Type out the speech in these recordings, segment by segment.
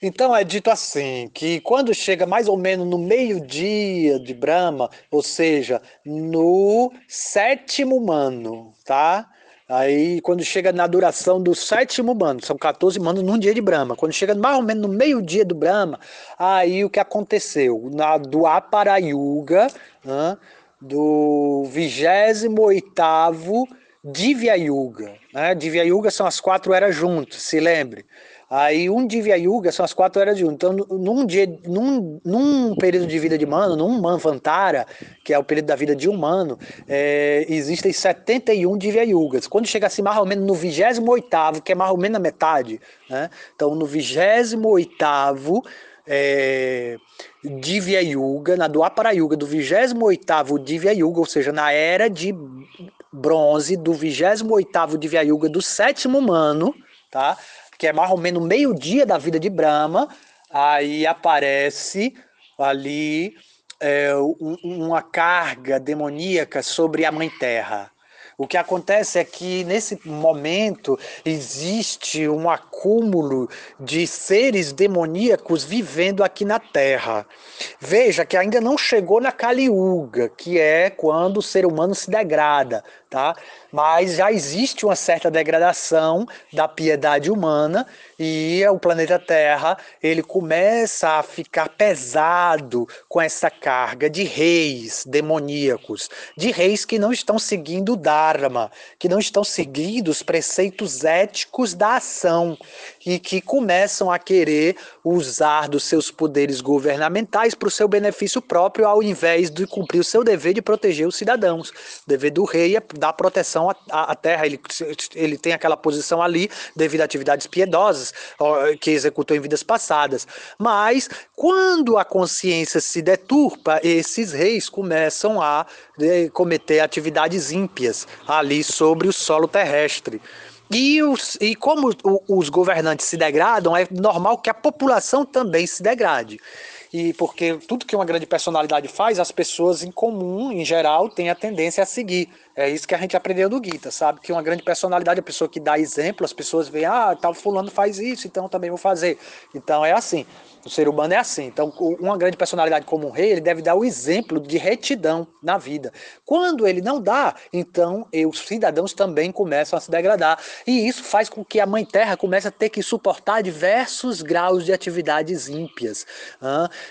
Então é dito assim, que quando chega mais ou menos no meio-dia de Brahma, ou seja, no sétimo mano, tá? Aí, quando chega na duração do sétimo mano, são 14 manos num dia de Brahma. Quando chega mais ou menos no meio-dia do Brahma, aí o que aconteceu? Na, do Aparayuga, né, do 28 Divya Yuga. Né? Divya Yuga são as quatro eras juntas, se lembre. Aí um Divya Yuga são as quatro eras de um. Então, num, dia, num, num período de vida de mano, num Manvantara, que é o período da vida de um mano, é, existem 71 Divya Yugas. Quando chega assim, mais ou menos no 28, que é mais ou menos a metade, né? Então, no 28 é, Divya Yuga, na Dwapara Yuga, do 28 Divya Yuga, ou seja, na era de bronze do 28 Divya Yuga do sétimo mano, tá? Que é mais ou menos meio-dia da vida de Brahma, aí aparece ali é, uma carga demoníaca sobre a Mãe Terra. O que acontece é que nesse momento existe um acúmulo de seres demoníacos vivendo aqui na Terra. Veja que ainda não chegou na Kali Yuga, que é quando o ser humano se degrada, tá? Mas já existe uma certa degradação da piedade humana e o planeta Terra ele começa a ficar pesado com essa carga de reis demoníacos, de reis que não estão seguindo o Dharma, que não estão seguindo os preceitos éticos da ação e que começam a querer usar dos seus poderes governamentais para o seu benefício próprio, ao invés de cumprir o seu dever de proteger os cidadãos. O dever do rei é dar proteção à, à terra, ele, ele tem aquela posição ali devido a atividades piedosas que executou em vidas passadas. Mas quando a consciência se deturpa, esses reis começam a eh, cometer atividades ímpias ali sobre o solo terrestre. E, os, e como os governantes se degradam, é normal que a população também se degrade. E porque tudo que uma grande personalidade faz, as pessoas em comum, em geral, têm a tendência a seguir. É isso que a gente aprendeu do Gita, sabe? Que uma grande personalidade a pessoa que dá exemplo, as pessoas veem, ah, tal fulano faz isso, então também vou fazer. Então é assim. O ser humano é assim. Então, uma grande personalidade como um rei, ele deve dar o exemplo de retidão na vida. Quando ele não dá, então os cidadãos também começam a se degradar. E isso faz com que a Mãe Terra comece a ter que suportar diversos graus de atividades ímpias.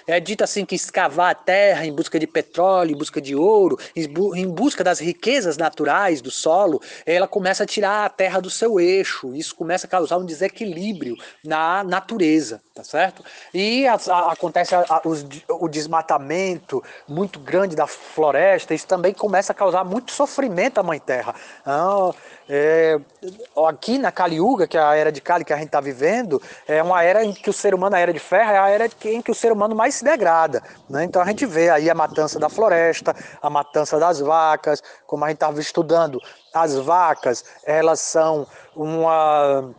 É dito assim que escavar a terra em busca de petróleo, em busca de ouro, em busca das riquezas naturais do solo, ela começa a tirar a terra do seu eixo. Isso começa a causar um desequilíbrio na natureza, tá certo? E a, a, acontece a, o desmatamento muito grande da floresta, isso também começa a causar muito sofrimento à Mãe Terra. Ah, é, aqui na Kaliuga, que é a era de Kali que a gente está vivendo, é uma era em que o ser humano, a era de ferro, é a era em que o ser humano mais se degrada. Né? Então a gente vê aí a matança da floresta, a matança das vacas, como a gente estava estudando. As vacas, elas são uma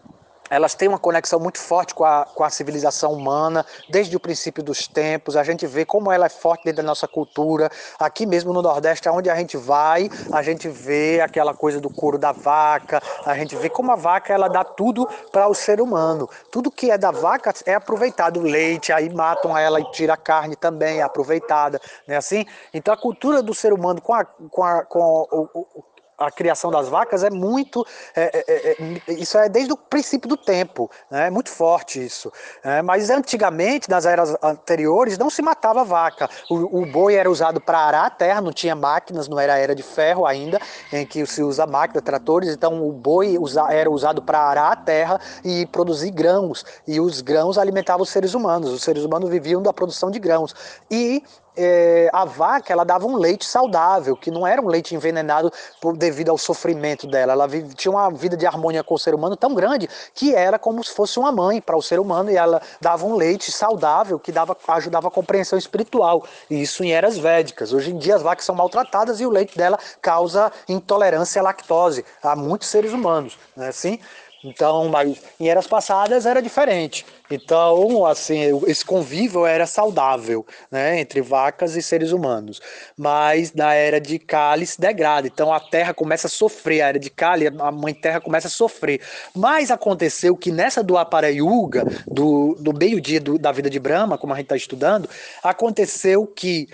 elas têm uma conexão muito forte com a, com a civilização humana, desde o princípio dos tempos. A gente vê como ela é forte dentro da nossa cultura. Aqui mesmo no Nordeste, aonde a gente vai, a gente vê aquela coisa do couro da vaca, a gente vê como a vaca ela dá tudo para o ser humano. Tudo que é da vaca é aproveitado. O leite, aí matam ela e tira a carne também, é aproveitada. Né? Assim? Então a cultura do ser humano com, a, com, a, com o, o a criação das vacas é muito. É, é, é, é, isso é desde o princípio do tempo, né? é muito forte isso. É, mas antigamente, nas eras anteriores, não se matava vaca. O, o boi era usado para arar a terra, não tinha máquinas, não era a era de ferro ainda, em que se usa máquina, tratores, então o boi usa, era usado para arar a terra e produzir grãos. E os grãos alimentavam os seres humanos. Os seres humanos viviam da produção de grãos. E é, a vaca ela dava um leite saudável, que não era um leite envenenado por, devido ao sofrimento dela. Ela vive, tinha uma vida de harmonia com o ser humano tão grande que era como se fosse uma mãe para o ser humano e ela dava um leite saudável que dava, ajudava a compreensão espiritual. E isso em eras védicas. Hoje em dia as vacas são maltratadas e o leite dela causa intolerância à lactose a muitos seres humanos. Né? Assim, Então, mas em eras passadas era diferente. Então, assim, esse convívio era saudável, né, entre vacas e seres humanos. Mas na era de Kali se degrada. Então a terra começa a sofrer, a era de Kali, a mãe terra começa a sofrer. Mas aconteceu que nessa do Aparayuga, do, do meio-dia da vida de Brahma, como a gente está estudando, aconteceu que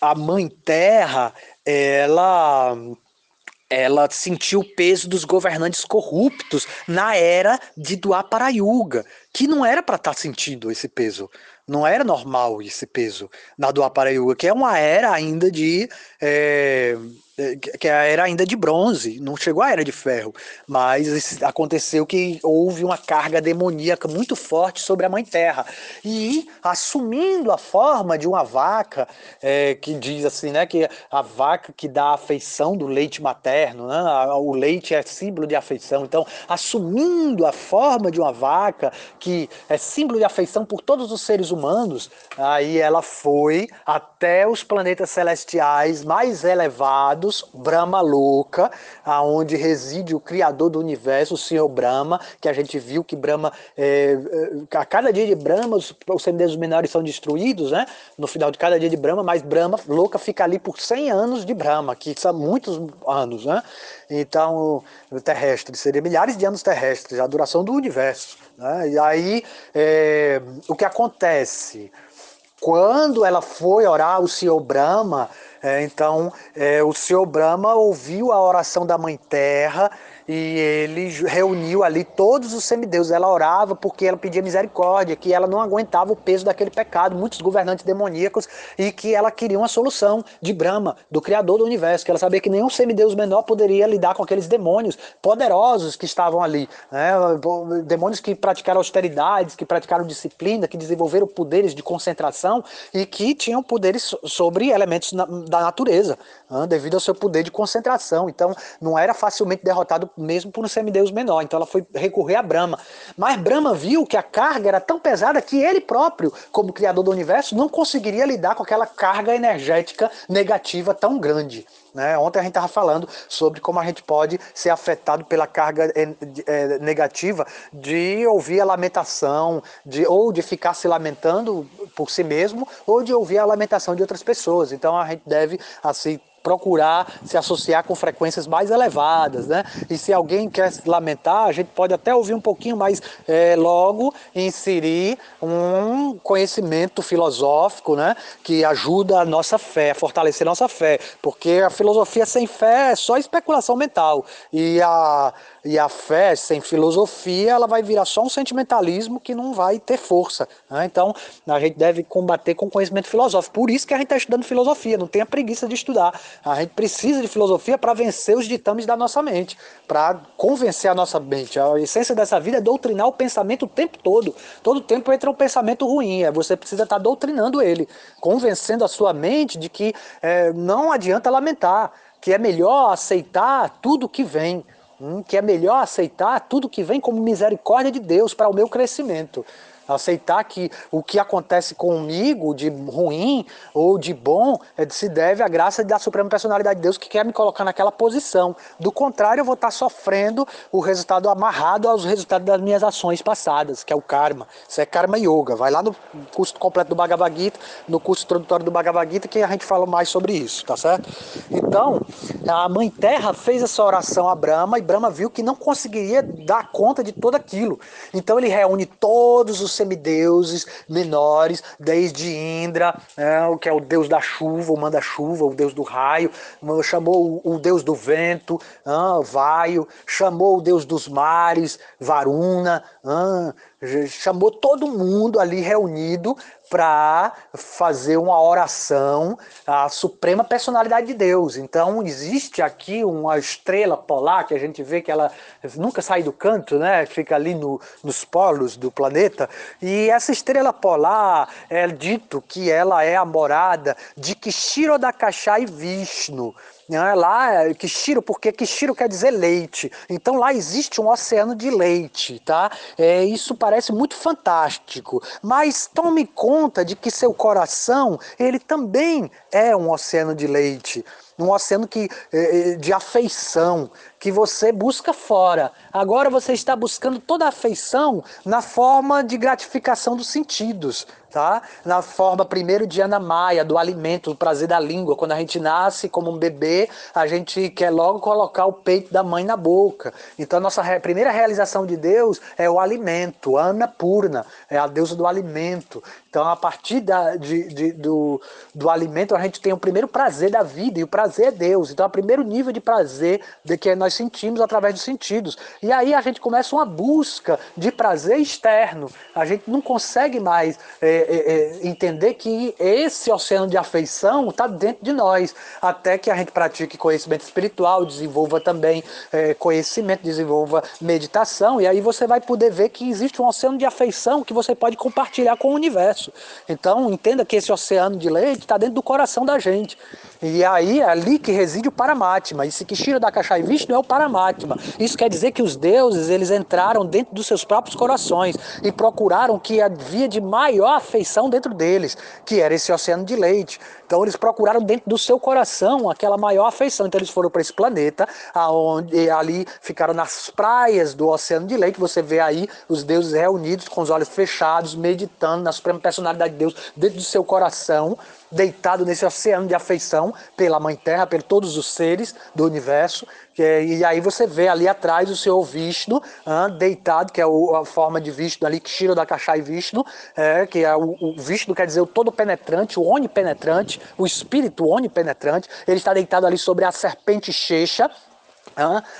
a mãe terra, ela ela sentiu o peso dos governantes corruptos na era de Duaparayuga, que não era para estar tá sentindo esse peso. Não era normal esse peso na Duaparayuga, que é uma era ainda de é, que era ainda de bronze, não chegou à era de ferro, mas aconteceu que houve uma carga demoníaca muito forte sobre a Mãe Terra. E assumindo a forma de uma vaca, é, que diz assim, né, que a vaca que dá afeição do leite materno, né, o leite é símbolo de afeição, então assumindo a forma de uma vaca, que é símbolo de afeição por todos os seres humanos, aí ela foi até os planetas celestiais mais elevados Brahma louca, aonde reside o criador do universo, o Senhor Brahma, que a gente viu que Brahma, é, é, a cada dia de Brahma, os, os semideuses menores são destruídos, né? No final de cada dia de Brahma, mas Brahma louca fica ali por 100 anos de Brahma, que são muitos anos, né? Então, terrestre, seria milhares de anos terrestres, a duração do universo. Né? E aí, é, o que acontece? Quando ela foi orar o Senhor Brahma, é, então, é, o senhor Brahma ouviu a oração da Mãe Terra e ele reuniu ali todos os semideuses. Ela orava porque ela pedia misericórdia, que ela não aguentava o peso daquele pecado, muitos governantes demoníacos, e que ela queria uma solução de Brahma, do Criador do universo, que ela sabia que nenhum semideus menor poderia lidar com aqueles demônios poderosos que estavam ali. Né? Demônios que praticaram austeridades, que praticaram disciplina, que desenvolveram poderes de concentração e que tinham poderes sobre elementos da natureza, né? devido ao seu poder de concentração. Então, não era facilmente derrotado mesmo por um semideus menor. Então ela foi recorrer a Brahma. Mas Brahma viu que a carga era tão pesada que ele próprio, como criador do universo, não conseguiria lidar com aquela carga energética negativa tão grande. Né? Ontem a gente estava falando sobre como a gente pode ser afetado pela carga é, é, negativa de ouvir a lamentação, de, ou de ficar se lamentando por si mesmo, ou de ouvir a lamentação de outras pessoas. Então a gente deve assim procurar se associar com frequências mais elevadas, né? E se alguém quer se lamentar, a gente pode até ouvir um pouquinho mais é, logo inserir um conhecimento filosófico, né? Que ajuda a nossa fé, a fortalecer a nossa fé, porque a filosofia sem fé é só especulação mental e a e a fé sem filosofia, ela vai virar só um sentimentalismo que não vai ter força. Né? Então, a gente deve combater com conhecimento filosófico. Por isso que a gente está estudando filosofia, não tenha preguiça de estudar. A gente precisa de filosofia para vencer os ditames da nossa mente, para convencer a nossa mente. A essência dessa vida é doutrinar o pensamento o tempo todo. Todo tempo entra um pensamento ruim, é, você precisa estar tá doutrinando ele, convencendo a sua mente de que é, não adianta lamentar, que é melhor aceitar tudo que vem que é melhor aceitar tudo que vem como misericórdia de Deus para o meu crescimento. Aceitar que o que acontece comigo de ruim ou de bom é, se deve à graça da Suprema Personalidade de Deus que quer me colocar naquela posição. Do contrário, eu vou estar sofrendo o resultado amarrado aos resultados das minhas ações passadas, que é o karma. Isso é karma yoga. Vai lá no curso completo do Bhagavad Gita, no curso introdutório do Bhagavad Gita, que a gente fala mais sobre isso, tá certo? Então, a Mãe Terra fez essa oração a Brahma e Brahma viu que não conseguiria dar conta de tudo aquilo. Então ele reúne todos os semideuses menores, desde Indra, né, o que é o deus da chuva, o manda-chuva, o deus do raio, chamou o deus do vento, ah, Vaio, chamou o deus dos mares, Varuna, chamou todo mundo ali reunido para fazer uma oração à suprema personalidade de Deus. Então existe aqui uma estrela polar que a gente vê que ela nunca sai do canto, né? Fica ali no, nos polos do planeta. E essa estrela polar é dito que ela é a morada de Kishiro Dakashai Vishnu. Né? Lá, é Kishiro, porque Kishiro quer dizer leite. Então lá existe um oceano de leite, tá? É, isso parece muito fantástico, mas tome conta de que seu coração, ele também é um oceano de leite. num oceano que, eh, eh, de afeição, que você busca fora. Agora você está buscando toda a afeição na forma de gratificação dos sentidos, tá? Na forma primeiro de Ana Maia, do alimento, do prazer da língua. Quando a gente nasce como um bebê, a gente quer logo colocar o peito da mãe na boca. Então a nossa primeira realização de Deus é o alimento, Ana Purna, é a deusa do alimento. Então, a partir da, de, de, do, do alimento, a gente tem o primeiro prazer da vida, e o prazer é Deus. Então, é o primeiro nível de prazer de que nós sentimos através dos sentidos. E aí a gente começa uma busca de prazer externo. A gente não consegue mais é, é, é entender que esse oceano de afeição está dentro de nós, até que a gente pratique conhecimento espiritual, desenvolva também é, conhecimento, desenvolva meditação, e aí você vai poder ver que existe um oceano de afeição que você pode compartilhar com o universo. Então, entenda que esse oceano de leite está dentro do coração da gente. E aí é ali que reside o Paramatma. Esse Kishira da Kashai Vishnu é o Paramatma. Isso quer dizer que os deuses eles entraram dentro dos seus próprios corações e procuraram que havia de maior afeição dentro deles, que era esse oceano de leite. Então eles procuraram dentro do seu coração aquela maior afeição. Então eles foram para esse planeta, aonde ali ficaram nas praias do oceano de leite. Você vê aí os deuses reunidos com os olhos fechados, meditando na suprema personalidade de Deus dentro do seu coração deitado nesse oceano de afeição pela Mãe Terra, por todos os seres do universo. E aí você vê ali atrás o seu Vishnu deitado, que é a forma de Vishnu ali, Kshira da Kashai Vishnu, é, que é o, o Vishnu quer dizer o todo penetrante, o onipenetrante, o espírito onipenetrante. Ele está deitado ali sobre a serpente Shesha,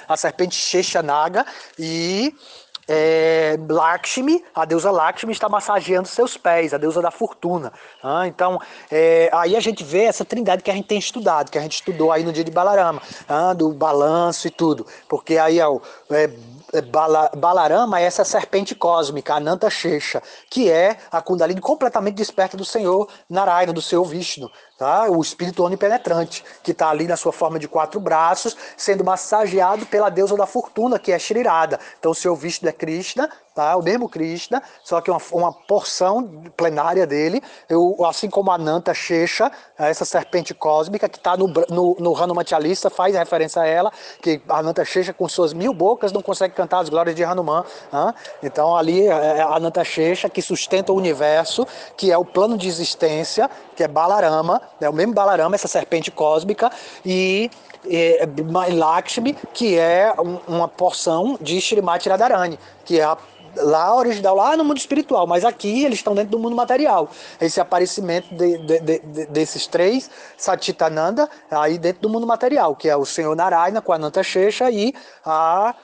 a serpente Shesha Naga, e é, Lakshmi, a deusa Lakshmi está massageando seus pés, a deusa da fortuna. Ah, então, é, aí a gente vê essa trindade que a gente tem estudado, que a gente estudou aí no dia de Balarama, ah, do balanço e tudo. Porque aí o é, é Balarama é essa serpente cósmica, Ananta Shesha, que é a Kundalini completamente desperta do Senhor Narayana, do Senhor Vishnu tá? o espírito onipenetrante, que está ali na sua forma de quatro braços, sendo massageado pela deusa da fortuna, que é Shrirada. Então, seu Vishnu é Krishna, tá? o mesmo Krishna, só que uma, uma porção plenária dele, eu, assim como a Nanta Shesha, essa serpente cósmica, que está no, no, no Hanumanchalista, faz referência a ela, que a Nanta Shesha, com suas mil bocas, não consegue cantar as glórias de Hanuman. Tá? Então, ali, é, é a Nanta Shesha, que sustenta o universo, que é o plano de existência, que é Balarama, é o mesmo Balarama, essa serpente cósmica, e é, Lakshmi, que é uma porção de Srimati Radharani, que é a lá original, lá no mundo espiritual, mas aqui eles estão dentro do mundo material. Esse aparecimento de, de, de, desses três Satitananda aí dentro do mundo material, que é o Senhor Narayana com a Nanta e a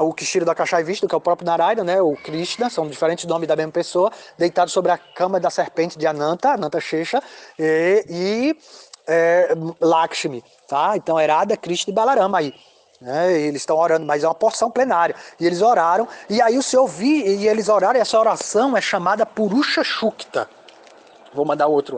o Kishiro da Kashai Vishnu, que é o próprio Narayana, né, o Krishna, são diferentes nomes da mesma pessoa, deitado sobre a cama da serpente de Ananta, Ananta Shesha, e, e é, Lakshmi, tá? Então, Herada, Krishna e Balarama aí. Né? Eles estão orando, mas é uma porção plenária. E eles oraram, e aí o Senhor vi, e eles oraram, e essa oração é chamada Purusha Shukta. Vou mandar outro